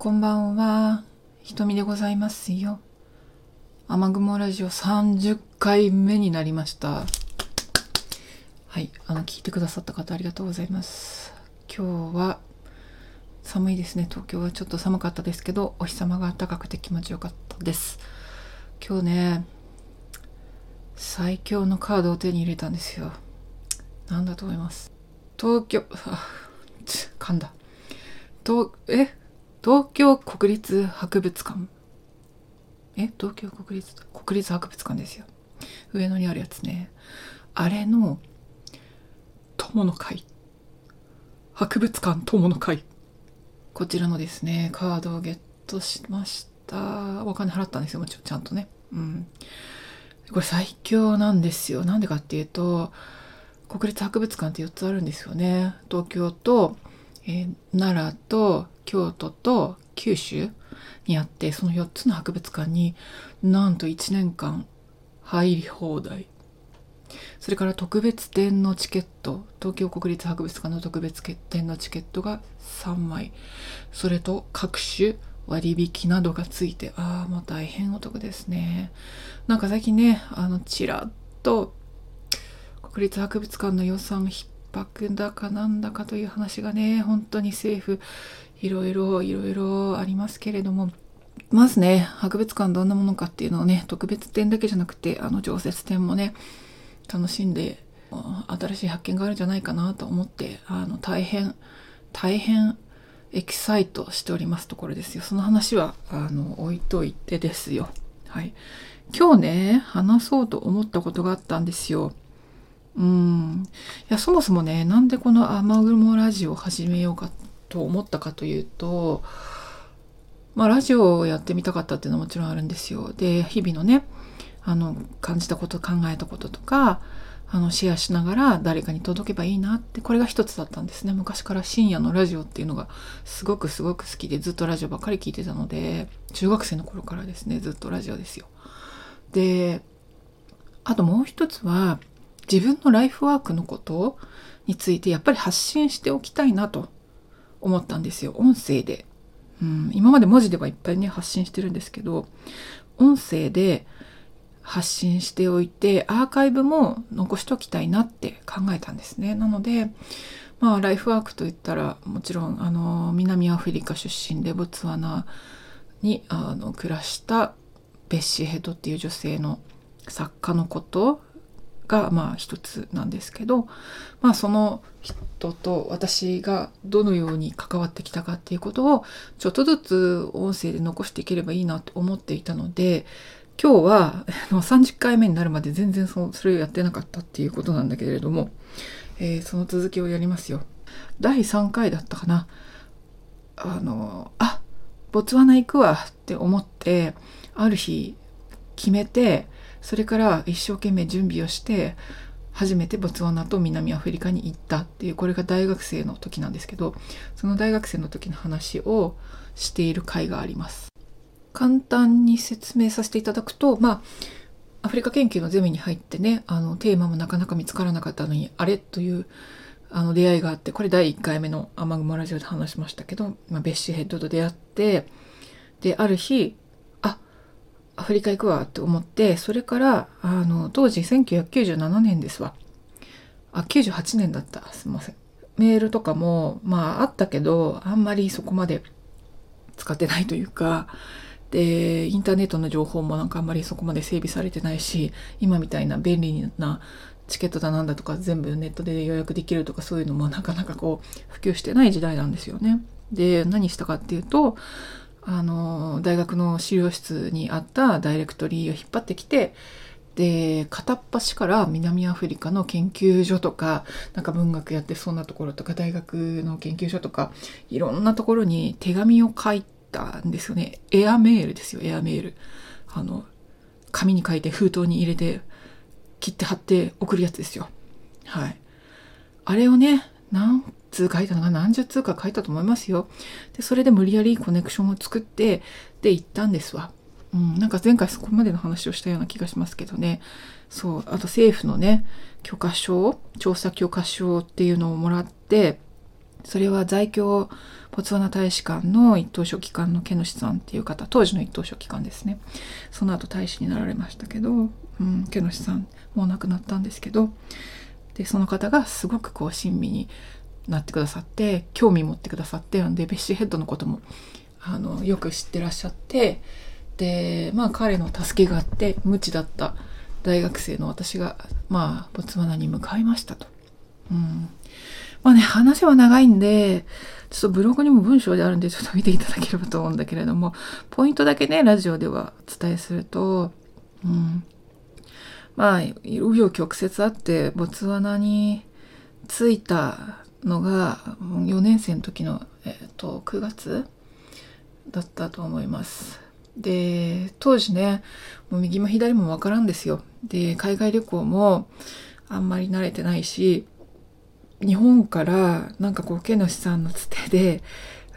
こんばんは。ひとみでございますよ。雨雲ラジオ30回目になりました。はい。あの、聞いてくださった方ありがとうございます。今日は寒いですね。東京はちょっと寒かったですけど、お日様が暖かくて気持ちよかったです。今日ね、最強のカードを手に入れたんですよ。なんだと思います？東京、あ、噛んだ。東、え？東京国立博物館。え？東京国立？国立博物館ですよ。上野にあるやつね。あれの友の会。博物館友の会。こちらのですねカードをゲットしました。お金払ったんですよもちろんちゃんとね。うん。これ最強なんですよ。なんでかっていうと国立博物館って4つあるんですよね。東京と、えー奈良と京都と九州にあってその4つの博物館になんと1年間入り放題。それから特別展のチケット東京国立博物館の特別展のチケットが3枚。それと各種割引などがついてああもう大変お得ですね。なんか最近ねあのちらっと国立博物館の予算逼迫だかなんだかという話がね本当に政府いろいろいろいろありますけれどもまずね博物館どんなものかっていうのをね特別展だけじゃなくてあの常設展もね楽しんで新しい発見があるんじゃないかなと思ってあの大変大変エキサイトしておりますところですよ。その話はあの置いといてですよ。はい。今日ね話そうと思ったことがあったんですよ。うん。いやそもそもねなんでこの雨雲ラジオを始めようかと思ったかというとまあラジオをやってみたかったっていうのはもちろんあるんですよ。で日々のねあの感じたこと考えたこととかあのシェアしながら誰かに届けばいいなってこれが一つだったんですね。昔から深夜のラジオっていうのがすごくすごく好きでずっとラジオばっかり聞いてたので中学生の頃からですねずっとラジオですよ。であともう一つは自分のライフワークのことについてやっぱり発信しておきたいなと思ったんですよ。音声で、うん、今まで文字ではいっぱいね発信してるんですけど音声で発信しておいてアーカイブも残しておきたいなって考えたんですね。なのでまあライフワークといったらもちろんあの南アフリカ出身でボツワナにあの暮らしたベッシーヘッドっていう女性の作家のことがまあ一つなんですけどまあその人と私がどのように関わってきたかっていうことをちょっとずつ音声で残していければいいなと思っていたので今日は30回目になるまで全然そそれをやってなかったっていうことなんだけれども、えーその続きをやりますよ。第3回だったかな。あのあボツワナ行くわって思ってある日決めてそれから一生懸命準備をして初めてボツワナと南アフリカに行ったっていうこれが大学生の時なんですけどその大学生の時の話をしている回があります。簡単に説明させていただくとまあアフリカ研究のゼミに入ってねあのテーマもなかなか見つからなかったのにあれというあの出会いがあってこれ第1回目の雨雲ラジオで話しましたけど、まあ、ベッシーヘッドと出会ってである日アフリカ行くわって思ってそれからあの当時1997年ですわ。あ98年だった。すいません。メールとかもまああったけどあんまりそこまで使ってないというかでインターネットの情報もなんかあんまりそこまで整備されてないし今みたいな便利なチケットだなんだとか全部ネットで予約できるとかそういうのもなかなかこう普及してない時代なんですよね。で何したかっていうとあの大学の資料室にあったダイレクトリーを引っ張ってきてで片っ端から南アフリカの研究所とかなんか文学やってそうなところとか大学の研究所とかいろんなところに手紙を書いたんですよね。エアメールですよエアメール。あの紙に書いて封筒に入れて切って貼って送るやつですよ。はい。あれをね何通書いたのか何十通か書いたと思いますよ。でそれで無理やりコネクションを作ってで行ったんですわ。うん、なんか前回そこまでの話をしたような気がしますけどね。そうあと政府のね許可証調査許可証っていうのをもらってそれは在京ボツワナ大使館の一等書記官のケノシさんっていう方当時の一等書記官ですね。その後大使になられましたけど、うん、ケノシさんもう亡くなったんですけどでその方がすごくこう親身になってくださって興味持ってくださってなんでベッシーヘッドのこともあのよく知ってらっしゃってでまあ彼の助けがあって無知だった大学生の私がまあボツワナに向かいましたと。うんまあね、話は長いんで、ちょっとブログにも文章であるんで、ちょっと見ていただければと思うんだけれども、ポイントだけね、ラジオではお伝えすると、うん。まあ、紆余曲折あって、ボツワナに着いたのが、4年生の時の、え、ー、と、9月だったと思います。で、当時ね、もう右も左もわからんですよ。で、海外旅行もあんまり慣れてないし、日本からなんかこう、ケノシさんのつてで、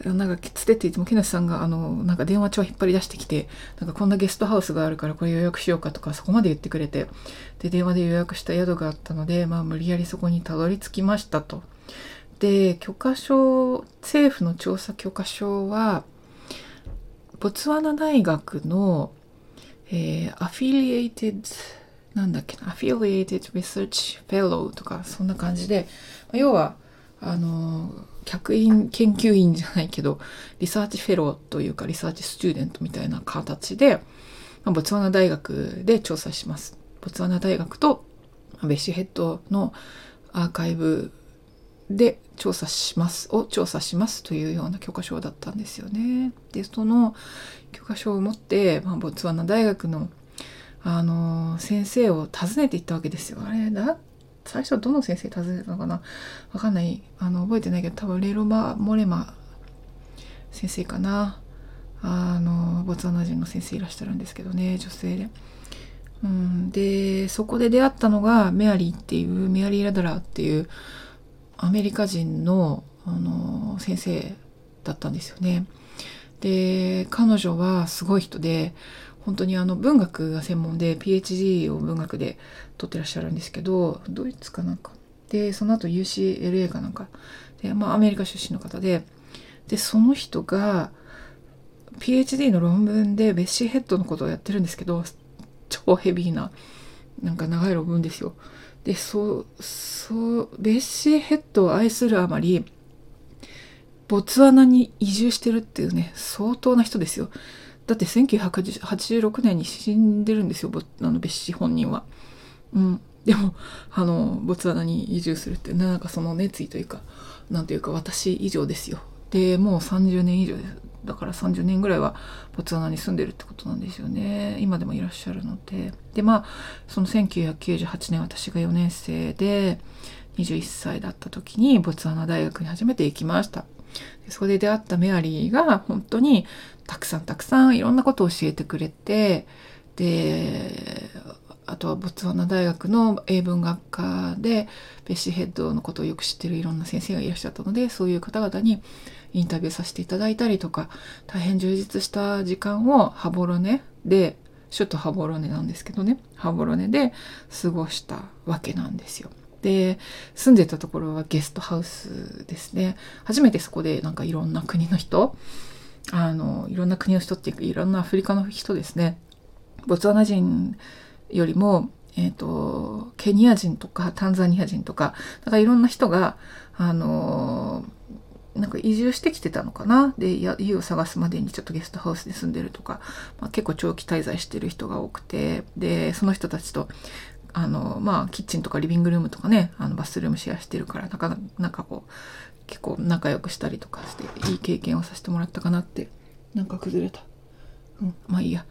なんかつてって言ってもケノシさんがあの、なんか電話帳引っ張り出してきて、なんかこんなゲストハウスがあるからこれ予約しようかとかそこまで言ってくれて、で、電話で予約した宿があったので、まあ無理やりそこにたどり着きましたと。で、許可証、政府の調査許可証は、ボツワナ大学の、えー、アフィリエイテッド、なんだっけな、アフィリエイテッドリサーチフェローとか、そんな感じで、要は、あの、客員、研究員じゃないけど、 research fellow というか、 research student みたいな形で、まあ、ボツワナ大学で調査します。ボツワナ大学とベッシーヘッドのアーカイブで調査しますを調査しますというような許可証だったんですよね。でその許可証を持って、まあ、ボツワナ大学のあの先生を訪ねていったわけですよ。あれだ最初はどの先生訪ねたのかな？わかんないあの覚えてないけど多分レロマ・モレマ先生かなあのボツワナ人の先生いらっしゃるんですけどね女性で。うん、でそこで出会ったのがメアリーっていうメアリー・ラドラーっていうアメリカ人の、あの先生だったんですよね。で彼女はすごい人で本当にあの文学が専門で PhD を文学で取ってらっしゃるんですけどドイツかなんかでその後 UCLA かなんかで、まあ、アメリカ出身の方ででその人が PhD の論文でベッシーヘッドのことをやってるんですけど超ヘビーななんか長い論文ですよ。で、そう、そう、ベッシーヘッドを愛するあまり、ボツワナに移住してるっていうね、相当な人ですよ。だって1986年に死んでるんですよ、あのベッシー本人は。うん。でも、あの、ボツワナに移住するって、なんかその熱意というか、なんというか私以上ですよ。で、もう30年以上です。だから30年ぐらいはボツワナに住んでるってことなんですよね。今でもいらっしゃるので。でまあその1998年私が4年生で21歳だった時にボツワナ大学に初めて行きました。でそこで出会ったメアリーが本当にたくさんたくさんいろんなことを教えてくれてであとはボツワナ大学の英文学科でベッシーヘッドのことをよく知ってるいろんな先生がいらっしゃったのでそういう方々にインタビューさせていただいたりとか大変充実した時間をハボロネで首都ハボロネなんですけどね。ハボロネで過ごしたわけなんですよ。で住んでたところはゲストハウスですね。初めてそこでなんかいろんな国の人あのいろんな国の人っていうかいろんなアフリカの人ですね。ボツワナ人よりもえっ、ー、とケニア人とかタンザニア人とかだかいろんな人があのなんか移住してきてたのかな？で家を探すまでにちょっとゲストハウスで住んでるとか、まあ、結構長期滞在してる人が多くてでその人たちとあのまあキッチンとかリビングルームとかねあのバスルームシェアしてるからなかなかこう結構仲良くしたりとかしていい経験をさせてもらったかなってなんか崩れた、うん、まあいいや、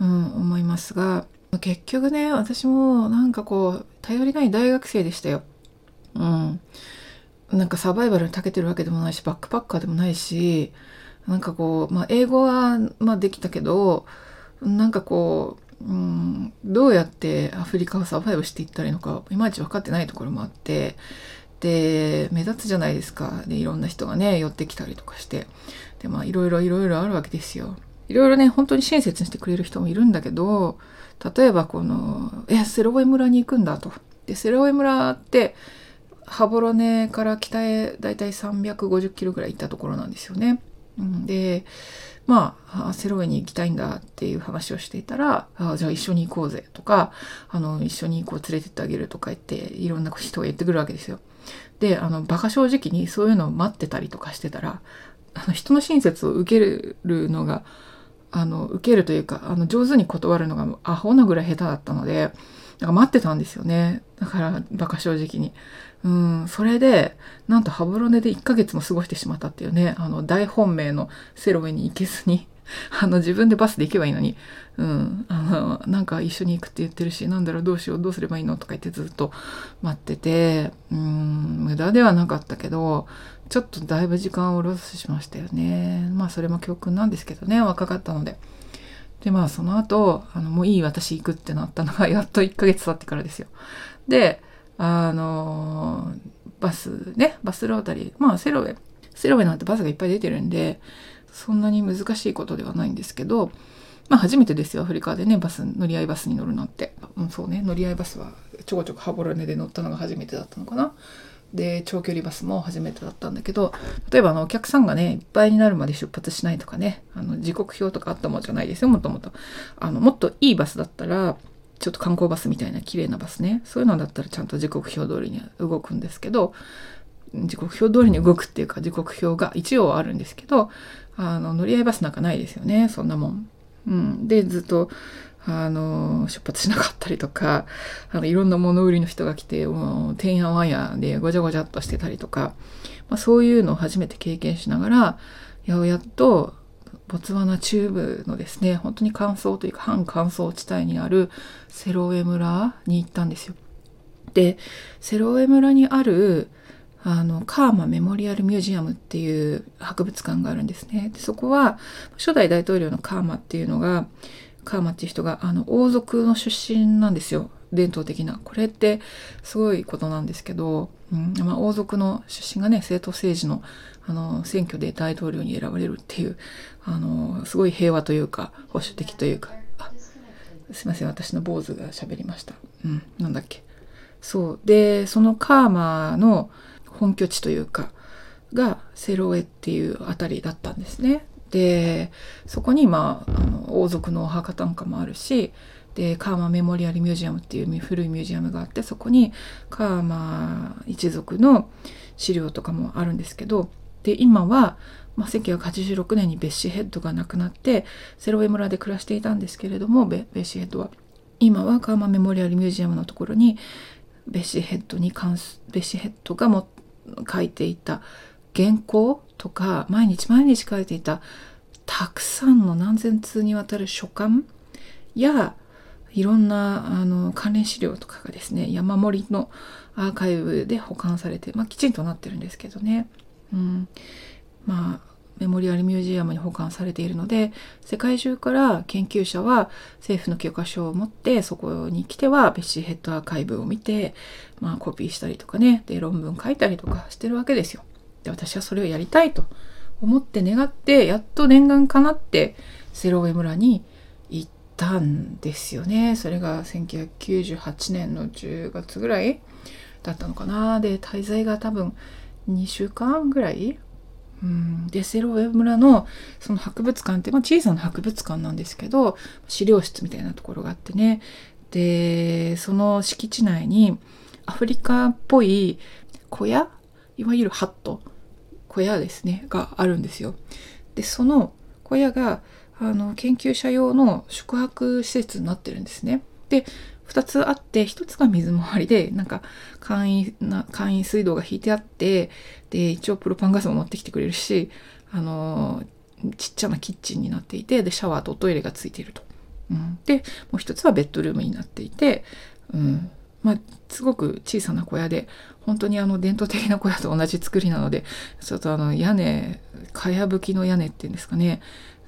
うん、思いますが結局ね私もなんかこう頼りない大学生でしたよ。うん。なんかサバイバルに長けてるわけでもないし、バックパッカーでもないし、なんかこう、まあ英語は、まあできたけど、なんかこう、うん、どうやってアフリカをサバイブしていったらいいのか、いまいち分かってないところもあって、で、目立つじゃないですか。で、いろんな人がね、寄ってきたりとかして。で、まあいろいろいろいろあるわけですよ。いろいろね、本当に親切にしてくれる人もいるんだけど、例えばこの、え、セロウェ村に行くんだと。で、セロウェ村って、羽幌から北へだいたい350キロぐらい行ったところなんですよね。うん、でまあ、セロウェに行きたいんだっていう話をしていたら、あじゃあ一緒に行こうぜとか、あの、一緒にこう連れてってあげるとか言って、いろんな人が言ってくるわけですよ。で、あの、馬鹿正直にそういうのを待ってたりとかしてたら、あの、人の親切を受けるのが、あの、受けるというか、あの、上手に断るのがアホなぐらい下手だったので、なんか待ってたんですよね。だから、馬鹿正直に。うん、それで、なんとハブロネで1ヶ月も過ごしてしまったっていうね、あの、大本命のセロウェイに行けずに、あの、自分でバスで行けばいいのに、うん、あの、なんか一緒に行くって言ってるし、なんだろう、どうしよう、どうすればいいの？とか言ってずっと待ってて、うん、無駄ではなかったけど、ちょっとだいぶ時間をロスしましたよね。まあ、それも教訓なんですけどね、若かったので。で、まあ、その後、あの、もういい、私行くってなったのが、やっと1ヶ月経ってからですよ。で、あのバスね、バスロータリー、まあセロウェイ、セロウェイなんてバスがいっぱい出てるんで、そんなに難しいことではないんですけど、まあ初めてですよ、アフリカでね、バス、乗り合いバスに乗るなんて。うん、そうね、乗り合いバスはちょこちょこハボロネで乗ったのが初めてだったのかな。で、長距離バスも初めてだったんだけど、例えばあのお客さんがね、いっぱいになるまで出発しないとかね、あの時刻表とかあったもんじゃないですよ、もともと。あの、もっといいバスだったら、ちょっと観光バスみたいな綺麗なバスねそういうのだったらちゃんと時刻表通りに動くんですけど時刻表通りに動くっていうか時刻表が一応あるんですけどあの乗り合いバスなんかないですよねそんなもん。うん、でずっとあの出発しなかったりとかあのいろんな物売りの人が来てもうてんやわんやでごちゃごちゃっとしてたりとか、まあ、そういうのを初めて経験しながらやうやっとボツワナ中部のですね、本当に乾燥というか半乾燥地帯にあるセロエ村に行ったんですよ。で、セロエ村にあるあの、カーマメモリアルミュージアムっていう博物館があるんですね。でそこは、初代大統領のカーマっていうのが、カーマっていう人が、あの、王族の出身なんですよ。伝統的な。これってすごいことなんですけど、うんまあ、王族の出身がね、政党政治のあの選挙で大統領に選ばれるっていうあのすごい平和というか保守的というか。すいません。私の坊主が喋りました。うんなんだっけ。そう。でそのカーマの本拠地というかがセロエっていうあたりだったんですね。でそこにまああの王族のお墓なんかもあるしでカーマメモリアルミュージアムっていう古いミュージアムがあってそこにカーマ一族の資料とかもあるんですけどで今は、まあ、1986年にベッシーヘッドが亡くなってセロエ村で暮らしていたんですけれどもベッシーヘッドは今はカーマメモリアルミュージアムのところにベッシーヘッドに関すベッシーヘッドがも書いていた原稿とか毎日毎日書いていたたくさんの何千通にわたる書簡やいろんなあの関連資料とかがですね山盛りのアーカイブで保管されて、まあ、きちんとなってるんですけどね。うん、まあメモリアルミュージアムに保管されているので世界中から研究者は政府の教科書を持ってそこに来てはベッシーヘッドアーカイブを見て、まあ、コピーしたりとかねで論文書いたりとかしてるわけですよ。で私はそれをやりたいと思って願ってやっと念願かなってセロウェ村に行ったんですよね。それが1998年の10月ぐらいだったのかな。で滞在が多分2週間ぐらいうん、でセロウェ村のその博物館って、まあ、小さな博物館なんですけど資料室みたいなところがあってねでその敷地内にアフリカっぽい小屋いわゆるハット小屋ですねがあるんですよ。でその小屋があの研究者用の宿泊施設になってるんですね。で2つあって1つが水回りでなんか簡易な簡易水道が引いてあってで一応プロパンガスも持ってきてくれるしあのちっちゃなキッチンになっていてでシャワーとトイレがついていると。うん、でもう一つはベッドルームになっていて、うんまあ、すごく小さな小屋で本当にあの伝統的な小屋と同じ作りなのでちょっとあの屋根かやぶきの屋根っていうんですかね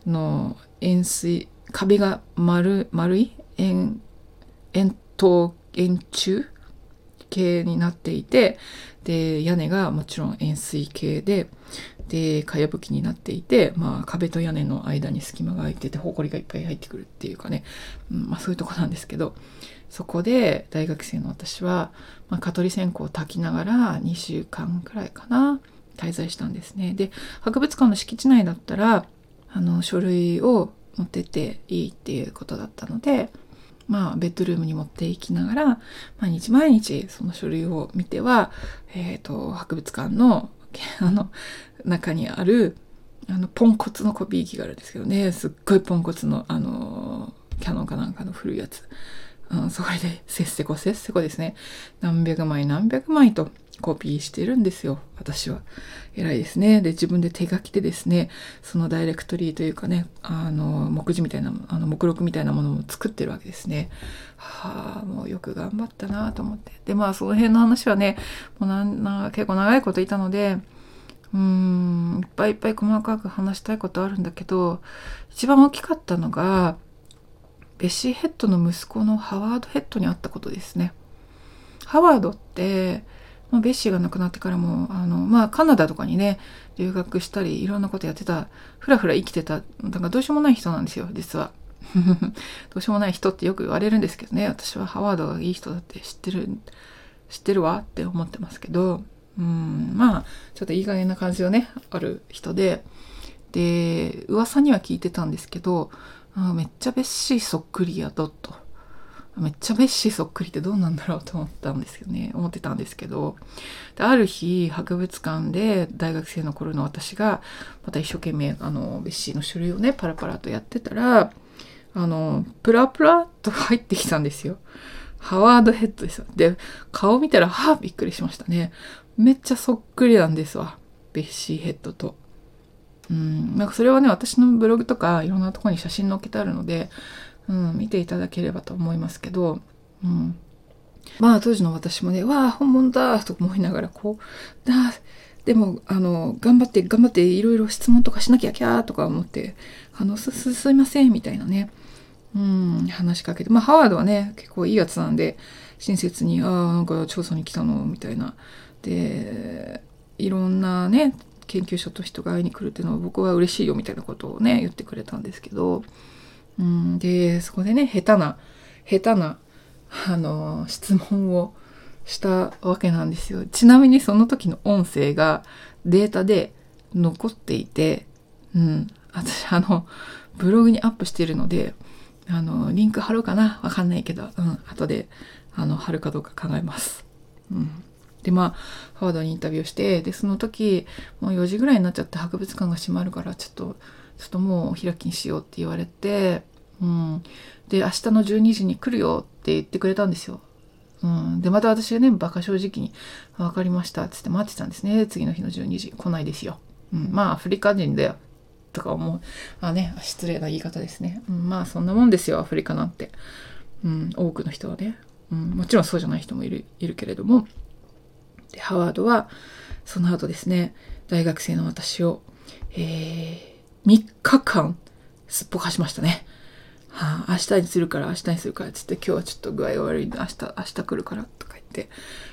の円錐壁が丸丸い円円筒円柱形になっていてで屋根がもちろん円錐形でで、かやぶきになっていて、まあ、壁と屋根の間に隙間が空いてて、埃がいっぱい入ってくるっていうかね、うん、まあ、そういうとこなんですけど、そこで大学生の私は、まあ、蚊取り線香を焚きながら2週間くらいかな、滞在したんですね。で、博物館の敷地内だったら、あの、書類を持ってっていいっていうことだったので、まあ、ベッドルームに持っていきながら、毎日毎日その書類を見ては、えっ、ー、と、博物館の、あの、中にある、あの、ポンコツのコピー機があるんですけどね、すっごいポンコツの、あの、キャノンかなんかの古いやつ。うん、それで、せっせこせっせこですね。何百枚何百枚とコピーしてるんですよ。私は。偉いですね。で、自分で手書きでですね、そのダイレクトリーというかね、あの、目次みたいな、あの、目録みたいなものも作ってるわけですね。はあ、もうよく頑張ったなと思って。で、まあ、その辺の話はね、もうなんな結構長いこといたので、うーん、いっぱいいっぱい細かく話したいことあるんだけど、一番大きかったのが、ベッシーヘッドの息子のハワードヘッドに会ったことですね。ハワードって、まあ、ベッシーが亡くなってからも、あの、まあ、カナダとかにね、留学したり、いろんなことやってた、ふらふら生きてた、だかどうしようもない人なんですよ、実は。どうしようもない人ってよく言われるんですけどね、私はハワードがいい人だって知ってる、知ってるわって思ってますけど、うん、まあ、ちょっといい加減な感じのね、ある人で、で、噂には聞いてたんですけど、あめっちゃベッシーそっくりやドット。めっちゃメッシーそっくりってどうなんだろうと思ったんですけどね、思ってたんですけど、である日、博物館で大学生の頃の私が、また一生懸命、あの、ベッシーの種類をね、パラパラとやってたら、あの、プラプラっと入ってきたんですよ。ハワードヘッドです。で、顔見たら、はぁ、びっくりしましたね。めっちゃそっくりなんですわ。ベッシーヘッドと。うん、なんかそれはね、私のブログとかいろんなとこに写真載っけてあるので、うん、見ていただければと思いますけど、うん。まあ当時の私もね、わあ、本物だと思いながら、こう、だでも、あの、頑張って、頑張って、いろいろ質問とかしなきゃきゃーとか思って、あの、す、す、すいません、みたいなね、うん、話しかけて、まあ、ハワードはね、結構いいやつなんで、親切に、ああ、なんか調査に来たの、みたいな。で、いろんなね、研究所と人が会いに来るっていうのは僕は嬉しいよ、みたいなことをね、言ってくれたんですけど、うん、で、そこでね、下手な、下手な、あの、質問をしたわけなんですよ。ちなみにその時の音声がデータで残っていて、うん、私、あの、ブログにアップしてるので、あの、リンク貼ろうかなわかんないけど、うん、後で、あの、貼るかどうか考えます。うん。で、まあ、ハワードにインタビューして、で、その時、もう4時ぐらいになっちゃって博物館が閉まるから、ちょっと、ちょっともうお開きにしようって言われて、うん。で、明日の12時に来るよって言ってくれたんですよ。うん。で、また私はね、バカ正直に、わかりました。っつって待ってたんですね。次の日の12時。来ないですよ。うん。まあ、アフリカ人だよ。とか思う。あね、失礼な言い方ですね。うん、まあ、そんなもんですよ、アフリカなんて。うん、多くの人はね。うん、もちろんそうじゃない人もいる、いるけれども。で、ハワードは、その後ですね、大学生の私を、えー、3日間、すっぽかしましたね。はあ、明日にするから明日にするからっつって今日はちょっと具合悪いんで明日、明日来るから、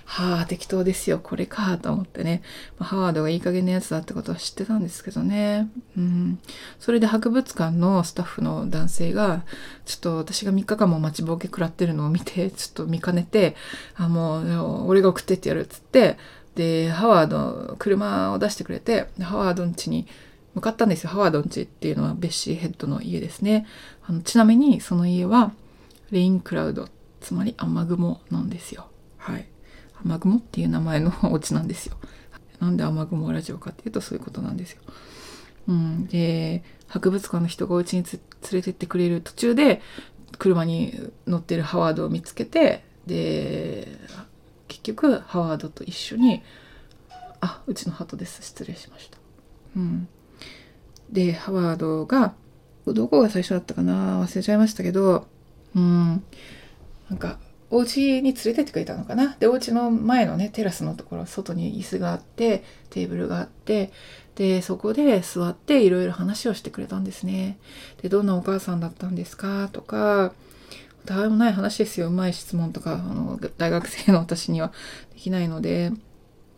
はあ、適当ですよ、これかと思ってね。まあ、ハワードがいい加減なやつだってことは知ってたんですけどね。うん。それで博物館のスタッフの男性が、ちょっと私が3日間も待ちぼうけ食らってるのを見て、ちょっと見かねて、あ、もう、俺が送ってってやるっつって、で、ハワード、車を出してくれて、ハワードん家に向かったんですよ。ハワードンチっていうのはベッシーヘッドの家ですね。あのちなみにその家はレインクラウド、つまり雨雲なんですよ。はい。雨雲っていう名前のお家なんですよ。なんで雨雲ラジオかっていうとそういうことなんですよ。うん、で、博物館の人がお家に連れてってくれる途中で車に乗ってるハワードを見つけて、で、結局ハワードと一緒に、あ、うちの鳩です。失礼しました。うん。で、ハワードが、どこが最初だったかな？忘れちゃいましたけど、うん、なんか、お家に連れてってくれたのかな？で、お家の前のね、テラスのところ、外に椅子があって、テーブルがあって、で、そこで座っていろいろ話をしてくれたんですね。で、どんなお母さんだったんですか？とか、たわいもない話ですよ。うまい質問とか、あの、大学生の私にはできないので、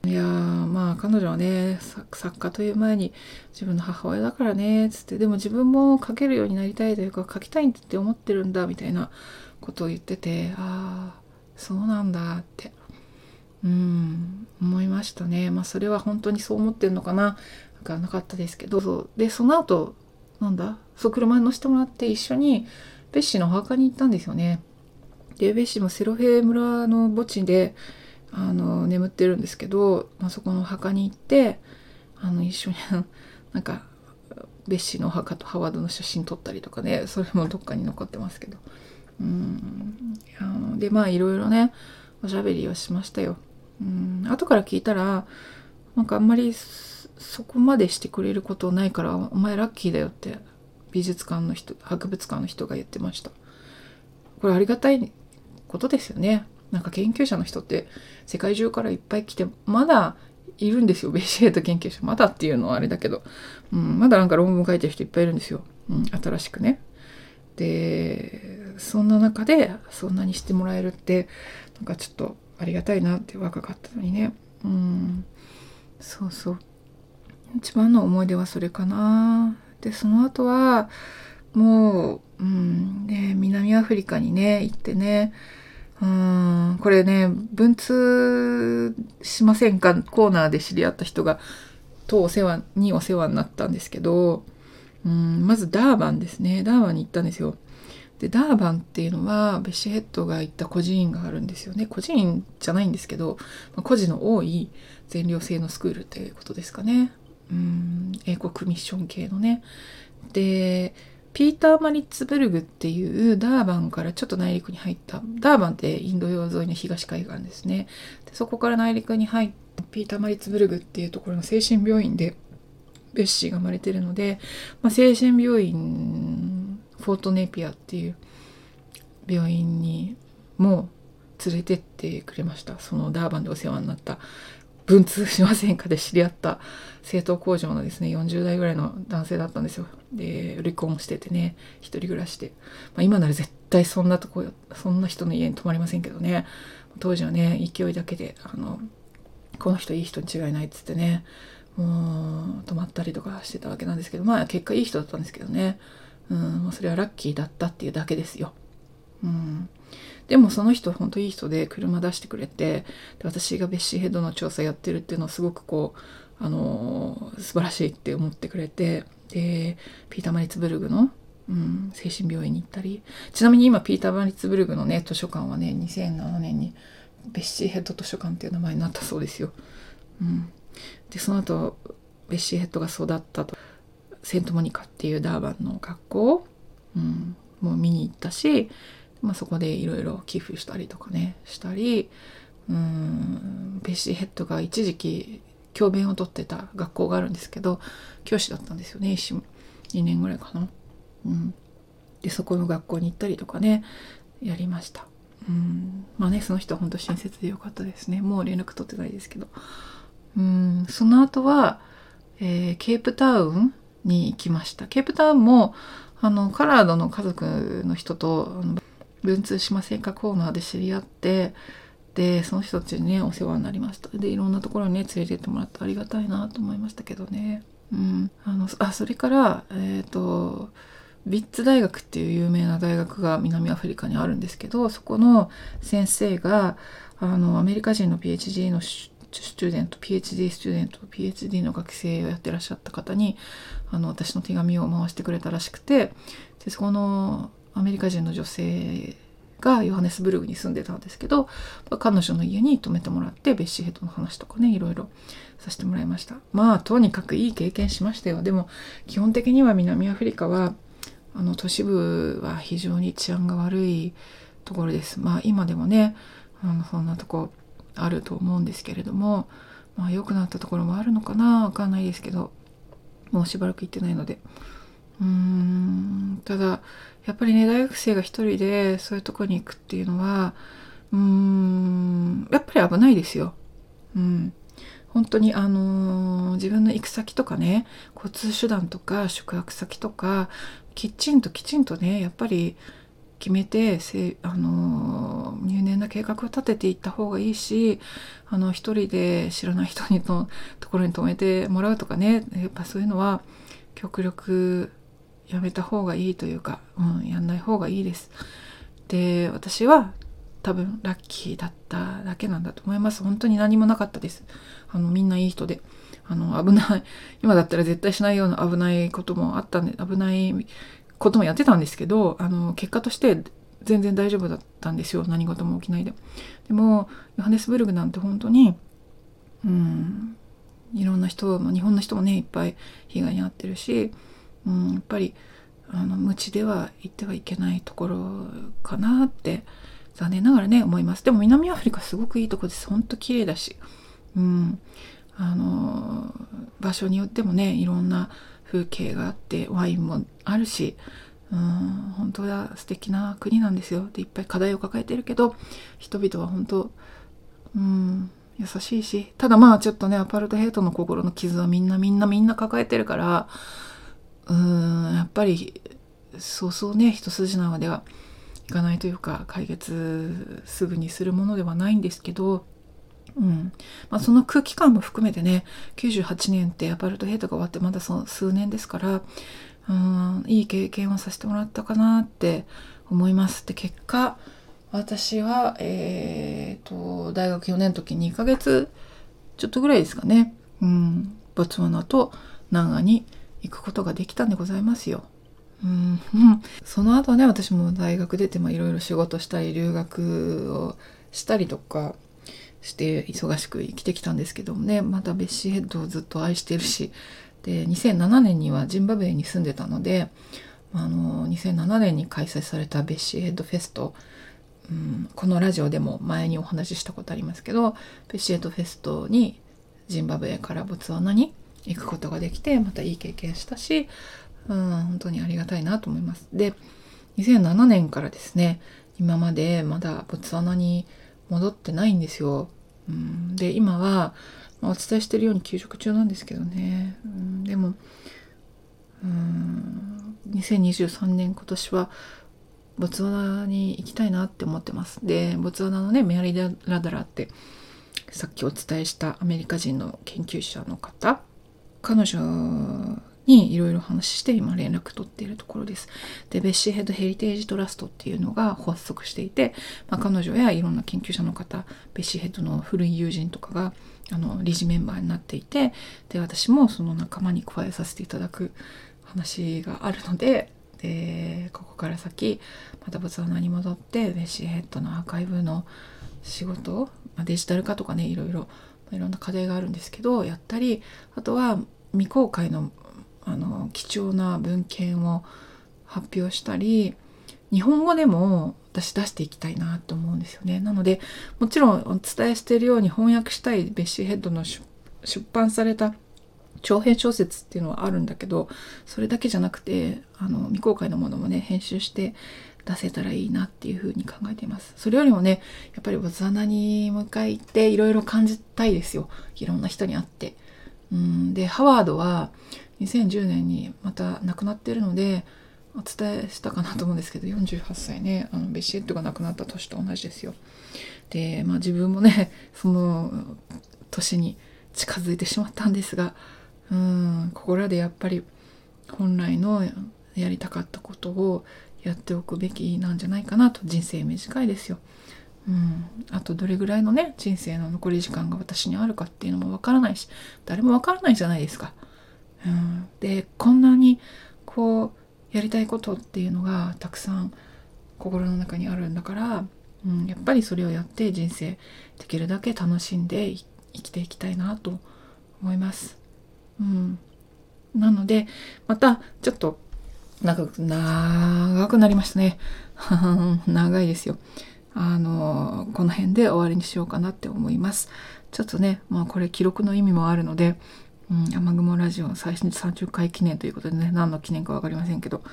いやまあ彼女はね作家という前に自分の母親だからねつってでも自分も書けるようになりたいというか書きたいって思ってるんだみたいなことを言っててああそうなんだってうん思いましたね。まあそれは本当にそう思ってるのかな分かなかったですけど。そうでその後なんだそう車に乗せてもらって一緒にベッシーのお墓に行ったんですよね。でベッシーもセロヘ村の墓地であの眠ってるんですけど、まあ、そこのお墓に行ってあの一緒になんかベッシーのお墓とハワードの写真撮ったりとかねそれもどっかに残ってますけど。うん。でまあいろいろねおしゃべりはしましたよ。うん。後から聞いたらなんかあんまりそこまでしてくれることないからお前ラッキーだよって美術館の人博物館の人が言ってました。これありがたいことですよね。なんか研究者の人って世界中からいっぱい来てまだいるんですよ。ベシエート研究者。まだっていうのはあれだけど、うん、まだなんか論文書いてる人いっぱいいるんですよ、うん、新しくね。でそんな中でそんなにしてもらえるってなんかちょっとありがたいなって若かったのにね。うんそうそう。一番の思い出はそれかな。でその後はもう、うんね、南アフリカにね行ってねうん。これね文通しませんか？コーナーで知り合った人がとお世話にお世話になったんですけどうんまずダーバンですね。ダーバンに行ったんですよ。でダーバンっていうのはベッシュヘッドが行った孤児院があるんですよね。孤児院じゃないんですけど、まあ、孤児の多い全寮制のスクールっていうことですかね。うん。英国ミッション系のね。でピーター・マリッツブルグっていうダーバンからちょっと内陸に入った。ダーバンってインド洋沿いの東海岸ですね。でそこから内陸に入ったピーター・マリッツブルグっていうところの精神病院でベッシーが生まれてるので、まあ、精神病院フォートネピアっていう病院にも連れてってくれました。そのダーバンでお世話になった文通しませんかで知り合った製糖工場のですね40代ぐらいの男性だったんですよ。で離婚しててね一人暮らしで、まあ、今なら絶対そんなとこそんな人の家に泊まりませんけどね。当時はね勢いだけであのこの人いい人に違いないっつってねもう泊まったりとかしてたわけなんですけどまあ結果いい人だったんですけどね。うんそれはラッキーだったっていうだけですよ。うん。でもその人本当いい人で車出してくれてで私がベッシーヘッドの調査やってるっていうのをすごくこうあのー、素晴らしいって思ってくれてでピーター・マリツブルグの、うん、精神病院に行ったりちなみに今ピーター・マリツブルグのね図書館はね2007年にベッシーヘッド図書館っていう名前になったそうですよ。うん、でその後ベッシーヘッドが育ったとセントモニカっていうダーバンの学校、うん、もう見に行ったしまあ、そこでいろいろ寄付したりとかねしたりうんベッシーヘッドが一時期教鞭をとってた学校があるんですけど教師だったんですよね一瞬2年ぐらいかな。うん、でそこの学校に行ったりとかねやりました。うん。まあねその人は本当親切でよかったですね。もう連絡取ってないですけど。うん。その後は、えー、ケープタウンに行きました。ケープタウンもあのカラードの家族の人とあの文通しませんか？コーナーで知り合ってでその人たちにねお世話になりました。でいろんなところにね連れてってもらってありがたいなと思いましたけどね。うん。あのあそれからえっ、ー、とビッツ大学っていう有名な大学が南アフリカにあるんですけどそこの先生があのアメリカ人の PhD のスチューデント PhD スチューデント PhD の学生をやってらっしゃった方にあの私の手紙を回してくれたらしくてでそこのアメリカ人の女性がヨハネスブルグに住んでたんですけど彼女の家に泊めてもらってベッシーヘッドの話とかねいろいろさせてもらいました。まあとにかくいい経験しましたよ。でも基本的には南アフリカはあの都市部は非常に治安が悪いところです。まあ今でもねあのそんなとこあると思うんですけれどもまあ良くなったところもあるのかなわかんないですけどもうしばらく行ってないので。うん。ただやっぱりね大学生が一人でそういうとこに行くっていうのはうん。やっぱり危ないですよ。うん、本当にあのー、自分の行く先とかね交通手段とか宿泊先とかきちんときちんとねやっぱり決めてせあの入念な計画を立てていった方がいいしあの一人で知らない人にのところに泊めてもらうとかねやっぱそういうのは極力やめた方がいいというか、うん、やんない方がいいです。で私は多分ラッキーだっただけなんだと思います。本当に何もなかったです。あのみんないい人で。あの危ない。今だったら絶対しないような危ないこともあったんで危ないこともやってたんですけどあの結果として全然大丈夫だったんですよ。何事も起きないで。でもヨハネスブルグなんて本当にうんいろんな人、ま、日本の人もねいっぱい被害に遭ってるし、うん、やっぱりあの無知では行ってはいけないところかなって残念ながらね思います。でも南アフリカすごくいいとこです。ほんと綺麗だし。うん。あの場所によってもねいろんな風景があってワインもあるしうん本当は素敵な国なんですよ。でいっぱい課題を抱えてるけど人々は本当うん優しいし。ただまあちょっとねアパルトヘイトの心の傷はみんなみんなみんな抱えてるからうんやっぱりそうそうね一筋縄ではいかないというか解決すぐにするものではないんですけどうん。まあ、その空気感も含めてね98年ってアパルトヘイトが終わってまだその数年ですからうんいい経験をさせてもらったかなって思います。で結果私はえーと、大学4年の時2ヶ月ちょっとぐらいですかね、うん、ボツワナとナンガに行くことができたんでございますよ。うん、その後ね私も大学出ていろいろ仕事したり留学をしたりとかして忙しく生きてきたんですけどもねまたベッシーヘッドをずっと愛してるしで2007年にはジンバブエに住んでたのであの2007年に開催されたベッシーヘッドフェスト、うん、このラジオでも前にお話ししたことありますけどベッシーヘッドフェストにジンバブエからボツワナに行くことができてまたいい経験したし、うん、本当にありがたいなと思います。で2007年からですね今までまだボツワナに戻ってないんですよ。うん、で今は、まあ、お伝えしてるように休職中なんですけどね、うん、でもうん2023年今年はボツワナに行きたいなって思ってますでボツワナのねメアリー・ラダラってさっきお伝えしたアメリカ人の研究者の方彼女にいろいろ話して今連絡取っているところです。で、ベッシーヘッドヘリテージトラストっていうのが発足していて、まあ、彼女やいろんな研究者の方、ベッシーヘッドの古い友人とかがあの理事メンバーになっていて、で、私もその仲間に加えさせていただく話があるので、で、ここから先、またボツワナに戻って、ベッシーヘッドのアーカイブの仕事、まあ、デジタル化とかね、いろいろ、いろんな課題があるんですけど、やったり、あとは未公開のあの貴重な文献を発表したり日本語でも私出していきたいなと思うんですよね。なのでもちろんお伝えしているように翻訳したいベッシーヘッドの出版された長編小説っていうのはあるんだけどそれだけじゃなくてあの未公開のものもね編集して出せたらいいなっていうふうに考えています。それよりもねやっぱりボツワナに向かっていろいろ感じたいですよいろんな人に会って。うんでハワードは2010年にまた亡くなってるのでお伝えしたかなと思うんですけど48歳ねあのベシエットが亡くなった年と同じですよ。でまあ自分もねその年に近づいてしまったんですがうんここらでやっぱり本来のやりたかったことをやっておくべきなんじゃないかなと人生短いですよ。うん、あとどれぐらいのね人生の残り時間が私にあるかっていうのもわからないし誰もわからないじゃないですか。うん、でこんなにこうやりたいことっていうのがたくさん心の中にあるんだから、うん、やっぱりそれをやって人生できるだけ楽しんで生きていきたいなと思います。うん、なのでまたちょっと長く長くなりましたね。長いですよ。あのこの辺で終わりにしようかなって思います。ちょっとね、まあこれ記録の意味もあるので、うん、雨雲ラジオ最新30回記念ということでね何の記念か分かりませんけど、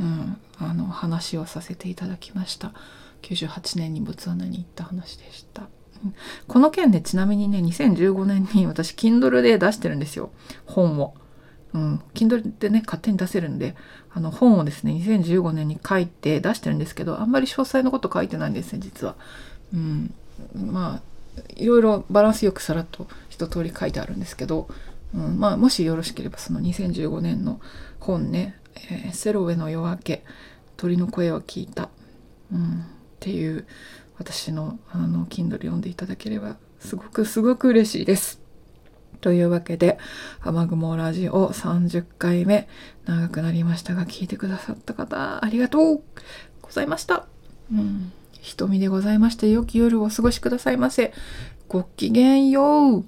うん、あの話をさせていただきました98年にボツワナに行った話でした、この件でちなみにね2015年に私 Kindle で出してるんですよ本をうん、Kindle でね、勝手に出せるんで、あの本をですね、2015年に書いて出してるんですけど、あんまり詳細のこと書いてないんですね、実は。うん、まあ、いろいろバランスよくさらっと一通り書いてあるんですけど、うん、まあ、もしよろしければその2015年の本ね、えー、セロウェの夜明け、鳥の声を聞いた、うん、っていう私のあの Kindle 読んでいただければすごくすごく嬉しいです。というわけで、雨雲ラジオ30回目、長くなりましたが、聞いてくださった方、ありがとうございました。うん。瞳でございまして、良き夜をお過ごしくださいませ。ごきげんよう。